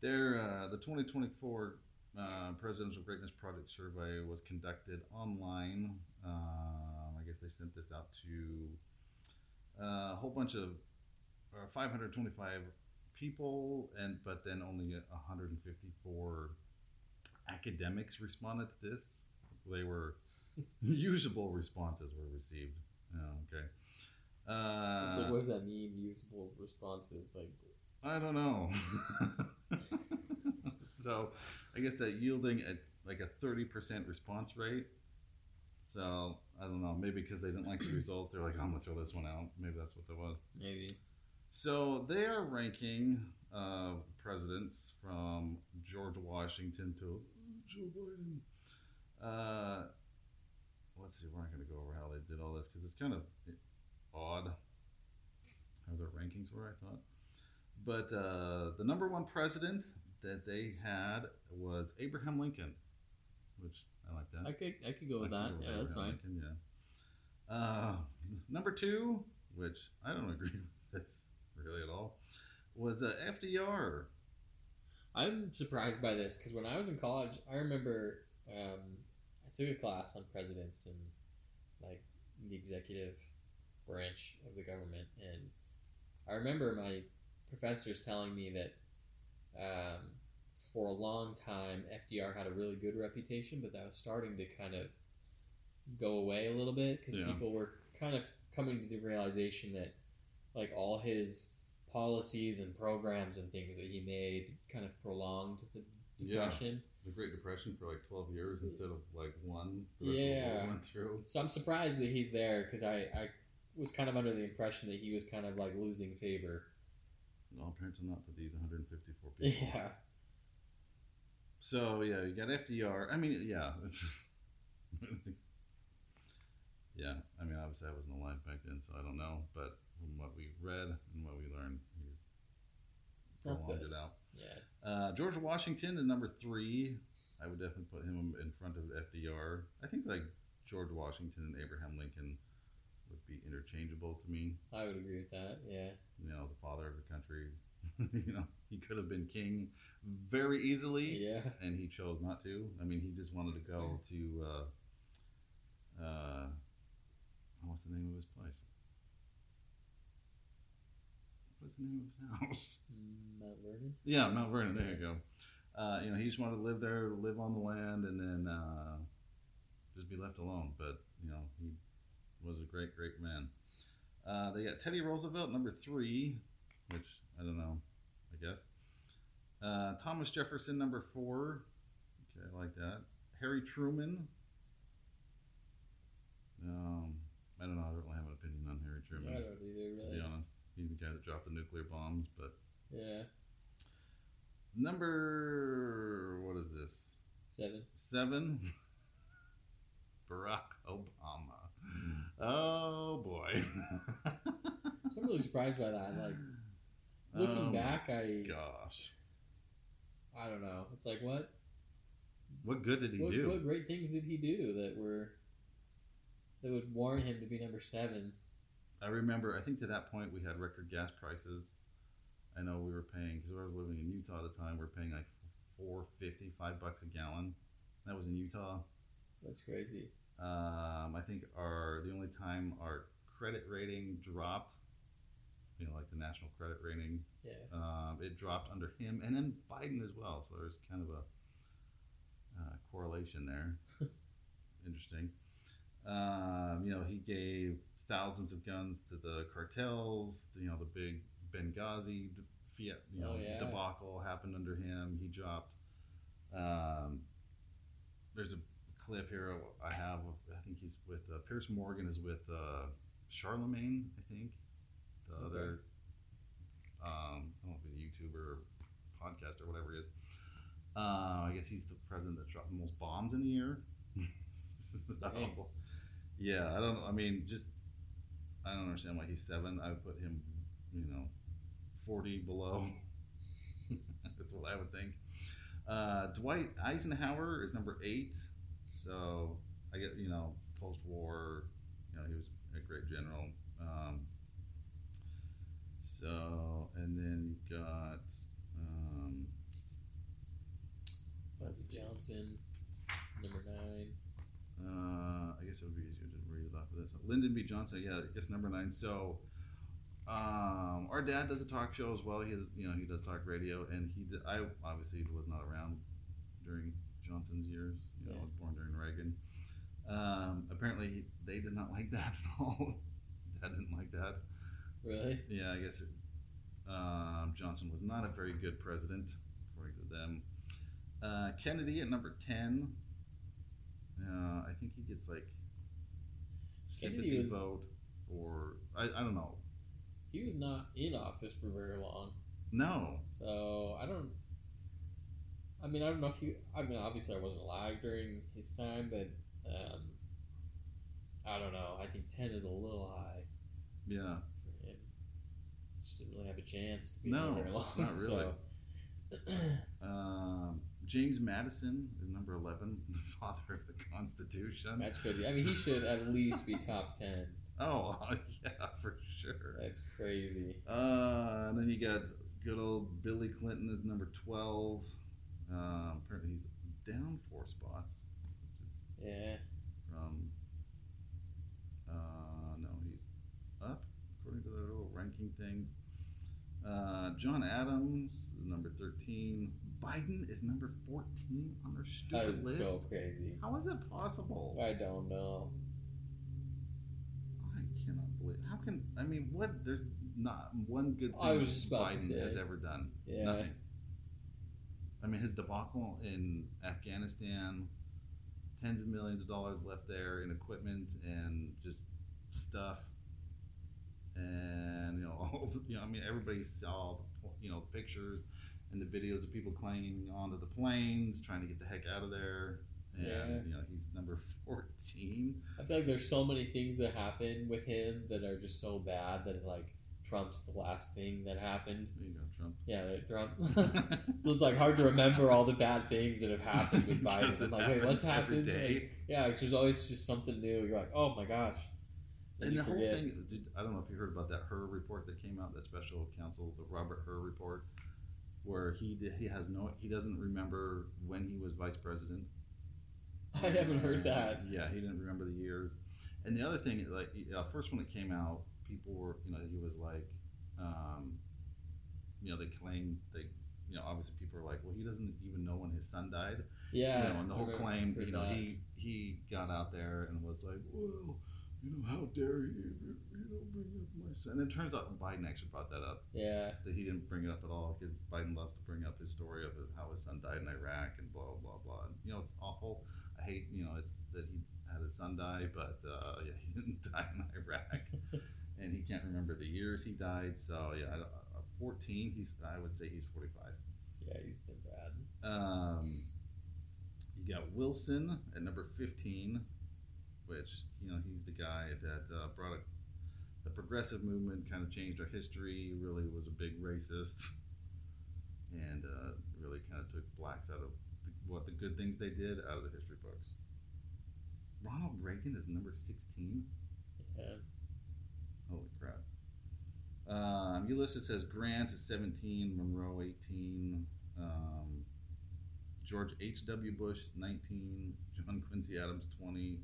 Their uh, the 2024 uh, Presidential Greatness Project survey was conducted online. Um, I guess they sent this out to uh, a whole bunch of uh, 525 people, and but then only 154 academics responded to this. They were usable responses were received. Oh, okay. Uh, so what does that mean? Usable responses, like I don't know. so, I guess that yielding a like a thirty percent response rate. So I don't know. Maybe because they didn't like the results, they're like, "I'm gonna throw this one out." Maybe that's what that was. maybe. So they are ranking uh, presidents from George Washington to Joe Biden. Uh, let's see. We're not going to go over how they did all this because it's kind of odd how their rankings were. I thought, but uh, the number one president that they had was Abraham Lincoln, which I like that. I could I could go with I that. can go Yeah, with that's fine. Lincoln, yeah. Uh, number two, which I don't agree with this really at all, was uh, FDR. I'm surprised by this because when I was in college, I remember um, I took a class on presidents and like the executive branch of the government, and I remember my professors telling me that um, for a long time FDR had a really good reputation, but that was starting to kind of go away a little bit because Yeah. people were kind of coming to the realization that like all his policies and programs and things that he made kind of prolonged the Yeah. depression. The Great Depression for like 12 years instead of like one. The rest of the Yeah. went through. So I'm surprised that he's there because I, I was kind of under the impression that he was kind of like losing favor. Well, apparently not to these 154 people. Yeah. So yeah, you got FDR. I mean, yeah, it's yeah. I mean, obviously I wasn't alive back then, so I don't know. But from what we read and what we learned, he's prolonged it out. Yeah. Uh, George Washington at number three. I would definitely put him in front of FDR. I think like George Washington and Abraham Lincoln would be interchangeable to me. I would agree with that. Yeah. You know, the father of the country. you know, he could have been king very easily Yeah. and he chose not to. I mean, he just wanted to go to uh, uh, what's the name of his place? What's the name of his house? Mount Vernon. Yeah, Mount Vernon. There you go. Uh, you know, he just wanted to live there, live on the land, and then uh, just be left alone. But you know, he was a great, great man. Uh, they got Teddy Roosevelt, number three, which I don't know. I guess. Uh, Thomas Jefferson, number four. Okay, I like that. Harry Truman. Um, I don't know. I don't really have an opinion on Harry I Truman, don't either. to be honest. He's the guy that dropped the nuclear bombs, but Yeah. Number what is this? Seven. Seven. Barack Obama. Oh boy. I'm really surprised by that. Like looking Oh, back, I Gosh. I don't know. It's like what What good did he what, do? what great things did he do that were that would warrant him to be number seven? I remember, I think to that point we had record gas prices. I know we were paying, because I was living in Utah at the time, we were paying like four fifty, five bucks a gallon. That was in Utah. That's crazy. Um, I think our the only time our credit rating dropped, you know, like the national credit rating, Yeah. um, it dropped under him and then Biden as well. So there's kind of a uh, correlation there. Interesting. Um, you know, he gave thousands of guns to the cartels. You know, the big Benghazi Fiat, you know, Oh, yeah. debacle happened under him. He dropped. Um, there's a clip here I have. I think he's with uh, Piers Morgan is with uh, Charlemagne. I think the Okay. other. Um, I don't know if he's a YouTuber or podcast or whatever he is. Uh, I guess he's the president that dropped the most bombs in a year. So, yeah, I don't. I mean, just I don't understand why he's seven. I would put him, you know, forty below. That's what I would think. Uh, Dwight Eisenhower is number eight. So I get you know post war. You know he was a great general. Um, so and then you've got. Um, Johnson, number nine. Uh, I guess it would be easier to read it off of this. Lyndon B. Johnson, yeah, I guess number nine. So, um, our dad does a talk show as well. He, has, you know, he does talk radio, and he, did, I obviously was not around during Johnson's years. Know, I was born during Reagan. Um, apparently, they did not like that at all. dad didn't like that. Really? Yeah, I guess it, um, Johnson was not a very good president, according to them. Uh, Kennedy at number 10. Uh, I think he gets like Kennedy sympathy was- vote or I, I don't know. He was not in office for very long, No. so I don't. I mean, I don't know if he. I mean, obviously, I wasn't alive during his time, but um, I don't know. I think ten is a little high Yeah. for him. Just didn't really have a chance to be No, very long. not really. So, Um, James Madison is number 11, the father of the Constitution. that's crazy. I mean, he should at least be top ten. Oh, yeah, for sure. That's crazy. Uh, and then you got good old Billy Clinton is number 12. Um, apparently he's down four spots, which is Yeah. from. Uh, no, he's up according to their little ranking things. Uh, John Adams is number 13. Biden is number 14 on their stupid is list. so crazy. How is it possible? I don't know. I cannot believe. How can I mean? What? There's not one good thing I was just Biden has ever done. Yeah. Nothing. I mean, his debacle in Afghanistan, tens of millions of dollars left there in equipment and just stuff, and you know, all the, you know, I mean, everybody saw the you know pictures and the videos of people clinging onto the planes, trying to get the heck out of there. And Yeah. you know, he's number fourteen. I feel like there's so many things that happen with him that are just so bad that like Trump's the last thing that happened. There you go, Trump. Yeah, Trump. so it's like hard to remember all the bad things that have happened with Biden. Because I'm like, wait, what's happened? day. Like, yeah, 'cause there's always just something new. You're like, oh my gosh. And you the whole forget. thing, did, I don't know if you heard about that Hur report that came out, that special counsel, the Robert Hur report, where he did, he has no, he doesn't remember when he was vice president. I haven't heard that. Yeah, he didn't remember the years. And the other thing, like, uh, first when it came out, people were, you know, he was like, um, you know, they claimed they, you know, obviously people are like, well, he doesn't even know when his son died. Yeah. you know, and the whole claim, you know, that. he he got out there and was like, well, you know, how dare you, you know, bring up my son? And it turns out Biden actually brought that up. Yeah. That he didn't bring it up at all because Biden loved to bring up his story of how his son died in Iraq and blah blah blah. And, you know, it's awful. I hate, you know, it's that he had his son die, but uh, yeah, he didn't die in Iraq, and he can't remember the years he died. So yeah, uh, 14. He's I would say he's 45. Yeah, he's been bad. Um, you got Wilson at number 15, which, you know, he's the guy that uh, brought a, the progressive movement, kind of changed our history, really was a big racist, and uh, really kind of took blacks out of the, what the good things they did out of the history books. Ronald Reagan is number 16. Yeah. Holy crap. Um, Ulysses S. Grant is 17, Monroe 18, um, George H. W. Bush, 19. John Quincy Adams, 20.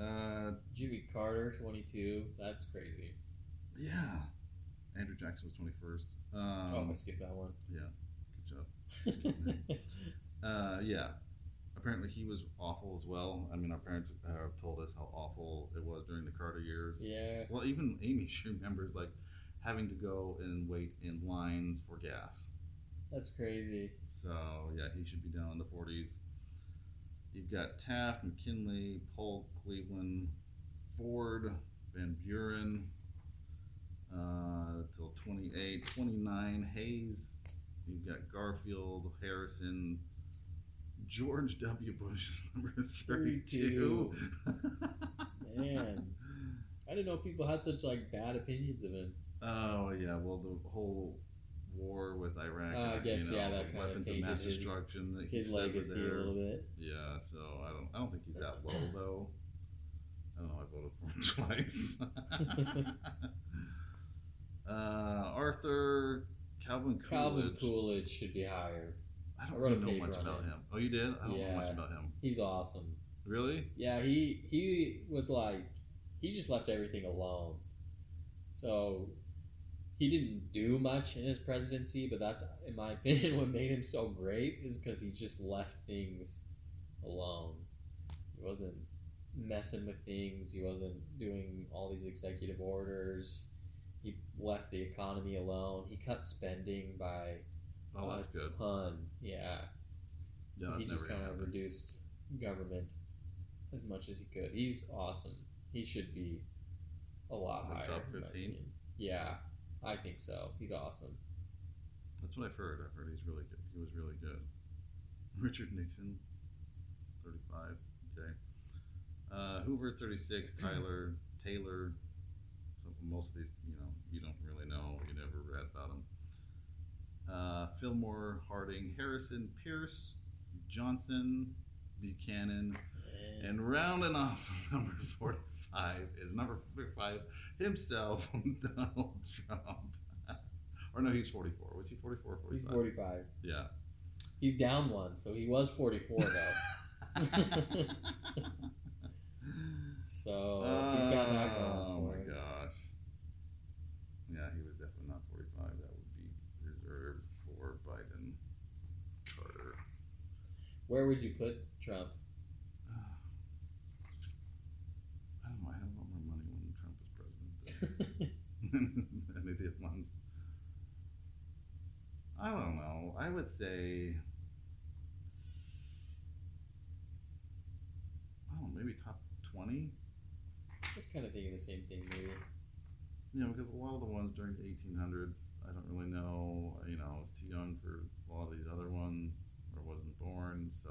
Uh, Jimmy Carter, 22. That's crazy. yeah. Andrew Jackson was 21st. Um, oh, I skipped that one. Yeah. Good job. Uh, yeah. Apparently, he was awful as well. I mean, our parents have told us how awful it was during the Carter years. yeah. Well, even Amy she remembers like having to go and wait in lines for gas. That's crazy. So yeah, he should be down in the 40s. You've got Taft, McKinley, Polk, Cleveland, Ford, Van Buren, uh, till 28, 29, Hayes. You've got Garfield, Harrison, George W. Bush is number 32. Man. I didn't know people had such like bad opinions of him. oh yeah, well the whole war with Iraq. Uh, I guess, you know, yeah, that kinda weapons of tainted mass his- destruction. that he His said were legacy a little bit. Yeah, so I don't I don't think he's that low though. I don't know. I voted for him twice. uh, Arthur Calvin Coolidge. Calvin Coolidge should be higher. I don't really know much about him. Oh, you did? I don't know Yeah. much about him. He's awesome. Really? Yeah, he he was like he just left everything alone. So he didn't do much in his presidency, but that's in my opinion what made him so great is because he just left things alone. He wasn't messing with things. He wasn't doing all these executive orders. He left the economy alone. He cut spending by Oh, that's good. ton. Yeah. Yeah, so he just kind of reduced government as much as he could. He's awesome. He should be a lot Like higher. top 15? Yeah, I think so. He's awesome. That's what I've heard. I've heard he's really good. He was really good. Richard Nixon, 35. Okay. Uh, Hoover, 36. Tyler, Taylor. Some, most of these, you know, you don't really know. You never read about them. Uh, Fillmore, Harding, Harrison, Pierce, Johnson, Buchanan, and rounding off number 45 is number 45 himself, Donald Trump. or no, he's 44. Was he 44 or 45? He's 45. Yeah. He's down one, so he was 44 though. so he's got that going oh my him. gosh. Yeah, he was definitely not 45. That would be reserved for Biden, Carter. Where would you put Trump? I don't know. I had a lot more money when Trump was president than any of the ones. I don't know. I would say. I don't maybe top 20? I was kind of thinking the same thing, maybe. You know, because a lot of the ones during the 1800s, I don't really know. You know, I was too young for a lot of these other ones, wasn't born, so.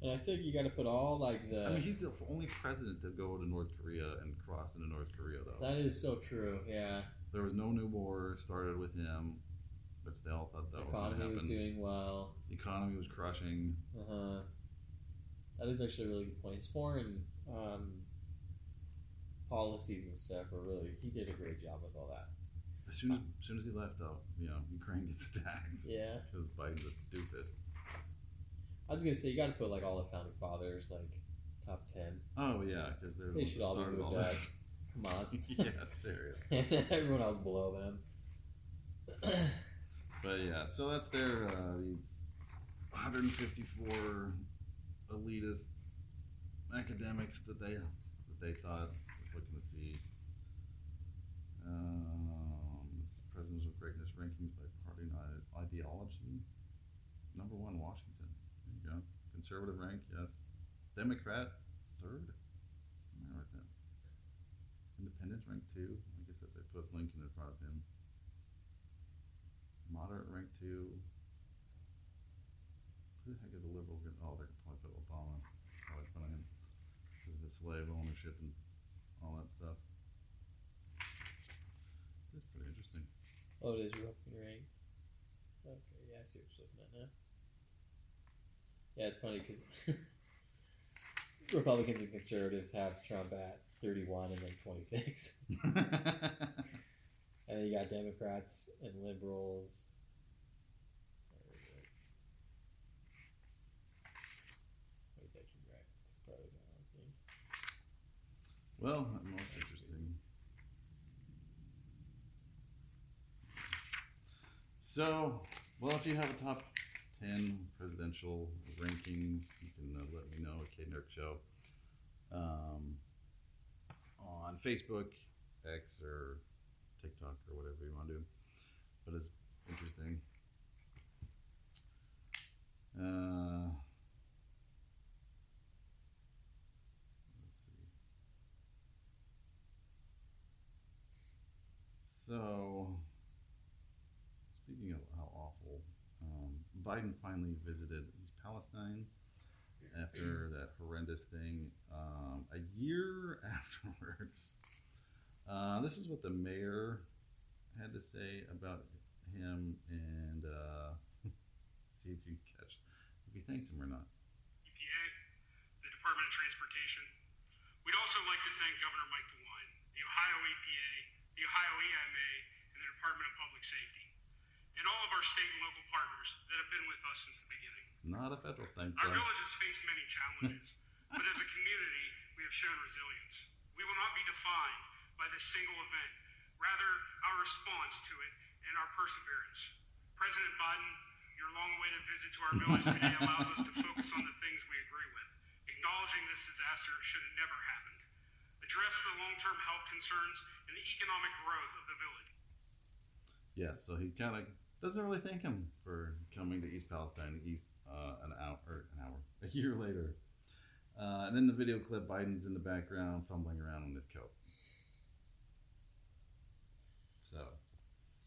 And I think you got to put all like the. I mean, he's the only president to go to North Korea and cross into North Korea, though. that is so true. Yeah, There was no new war started with him, which they all thought that the was going to economy happen. was doing well. the economy was crushing. Uh huh. That is actually a really good point. His foreign um, policies and stuff were really. He did a great job with all that. As soon as, as soon as he left, though, you know, Ukraine gets attacked Yeah. because Biden's a doofus. I was gonna say you got to put like all the founding fathers like top ten. Oh yeah, because they're the They should all be started moved all back. this. Come on. yeah, serious. Everyone else below them. But yeah, so that's their uh, these 154 elitist academics that they that they thought was looking to see. Greatness rankings by party uh, ideology. Number one, Washington. There you go. Conservative rank, yes. Democrat, third. Something like that. Independence rank two. I guess if they put Lincoln in front of him. Moderate rank two. Who the heck is a liberal? Oh, they're probably put Obama. Probably put him because of his slave ownership and all that stuff. Oh, it is roughing right. Okay, yeah, I see what you're looking at now. Yeah, it's funny because Republicans and conservatives have Trump at 31 and then 26. and then you got Democrats and liberals. Well, I'm also So, well, if you have a top 10 presidential rankings, you can uh, let me know at K Nerd Show um, on Facebook, X, or TikTok, or whatever you want to do. But it's interesting. Uh, let's see. So, speaking of how awful, um, Biden finally visited East Palestine after that horrendous thing um, a year afterwards. Uh, this is what the mayor had to say about him, and uh, see if you catch if he thanks him or not. EPA, the Department of Transportation. We'd also like to thank Governor Mike DeWine, the Ohio EPA, the Ohio EMA, and the Department of Public Safety, and all of our state and local partners that have been with us since the beginning. Not a federal thing. Our village has faced many challenges, but as a community, we have shown resilience. We will not be defined by this single event, rather, our response to it and our perseverance. President Biden, your long awaited visit to our village today allows us to focus on the things we agree with, acknowledging this disaster should have never happened, address the long term health concerns and the economic growth of the village. Yeah, so he kind of doesn't really thank him for coming to East Palestine, East uh, an hour, or an hour, a year later. Uh, and in the video clip, Biden's in the background fumbling around in his coat. So,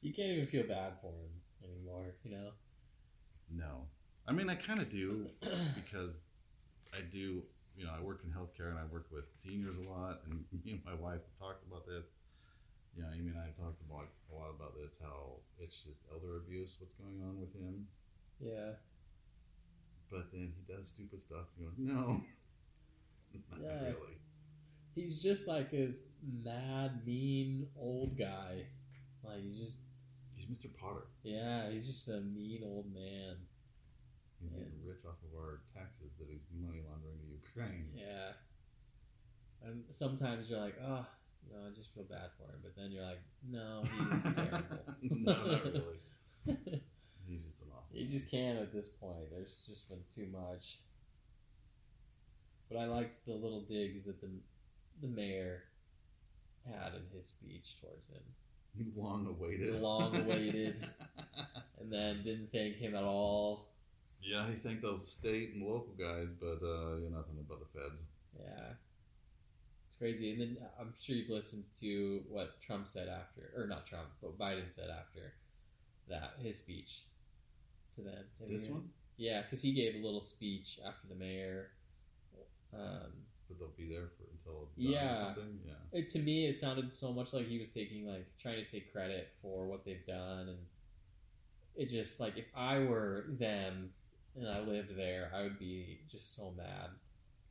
You can't even feel bad for him anymore, you know? no. I mean, I kind of do because I do, you know, I work in healthcare and I work with seniors a lot, and me and my wife have talked about this. Know, Amy and I have talked about a lot about this, how it's just elder abuse, what's going on with him. Yeah. But then he does stupid stuff. You go, no, not Yeah. really. He's just like this mad, mean old guy. Like, he's just, He's Mr. Potter. yeah, he's just a mean old man. He's Yeah. getting rich off of our taxes that he's money laundering to Ukraine. Yeah. And sometimes you're like, oh, you know, I just feel bad for him. But then you're like, no, he's terrible. no, not really. He's just an awful. You just can't at this point. There's just been too much. But I liked the little digs that the the mayor had in his speech towards him, long awaited. Long awaited. and then didn't thank him at all. yeah, he thanked the state and local guys, but uh, you know, nothing about the feds. Yeah, crazy. And then I'm sure you've listened to what Trump said after, or not Trump, but Biden said after that his speech to them. This one, Yeah, because he gave a little speech after the mayor. Um, but they'll be there for until it's done Yeah. or something. Yeah. it, to me, it sounded so much like he was taking like trying to take credit for what they've done, and it just like if I were them and I lived there, I would be just so mad.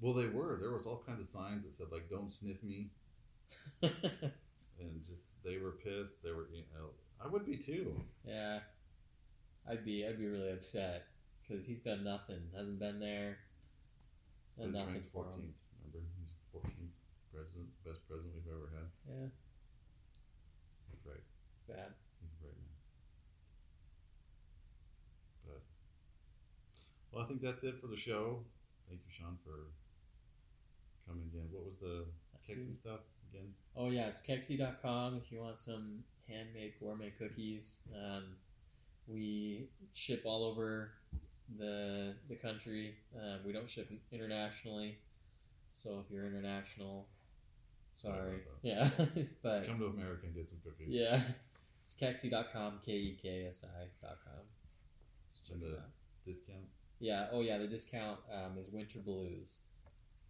Well, they were. There was all kinds of signs that said like "Don't sniff me," and just they were pissed. They were, you know, I would be too. yeah, I'd be I'd be really upset because he's done nothing, hasn't been there, done nothing for him. 14th. Remember, he's 14th president, best president we've ever had. Yeah, He's right. it's bad. He's man. But well, I think that's it for the show. Thank you, Sean, for again. What was the Keksi stuff again? Oh yeah, it's Keksi.com if you want some handmade gourmet cookies. Um, we ship all over the the country. Um, we don't ship internationally, so if you're international, Sorry sorry, yeah, but Come to America and get some cookies. yeah, it's Keksi.com, K E K S I.com. So check And the- Discount. Yeah. Oh yeah, the discount um, is Winter Blues,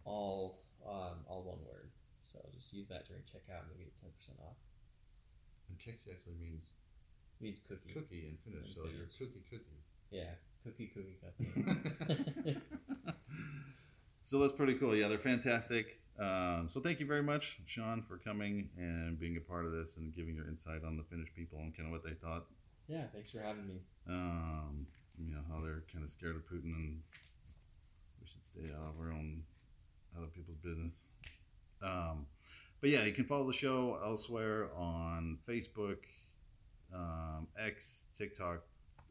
all um, all one word. So just use that during checkout and you'll get ten percent off. And Keksi actually means means cookie. cookie and Finnish. And So you're cookie cookie. Yeah, cookie cookie company. so that's pretty cool. Yeah, they're fantastic. Um, so thank you very much, Sean, for coming and being a part of this and giving your insight on the Finnish people and kind of what they thought. yeah, thanks for having me. Um, you know how they're kind of scared of Putin and we should stay out of our own other people's business. Um, but yeah, you can follow the show elsewhere on Facebook, um, X, TikTok,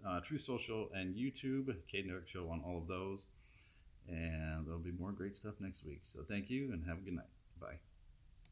uh, Truth Social, and YouTube. Kate Eric Show on all of those. And there'll be more great stuff next week. So thank you and have a good night. Bye.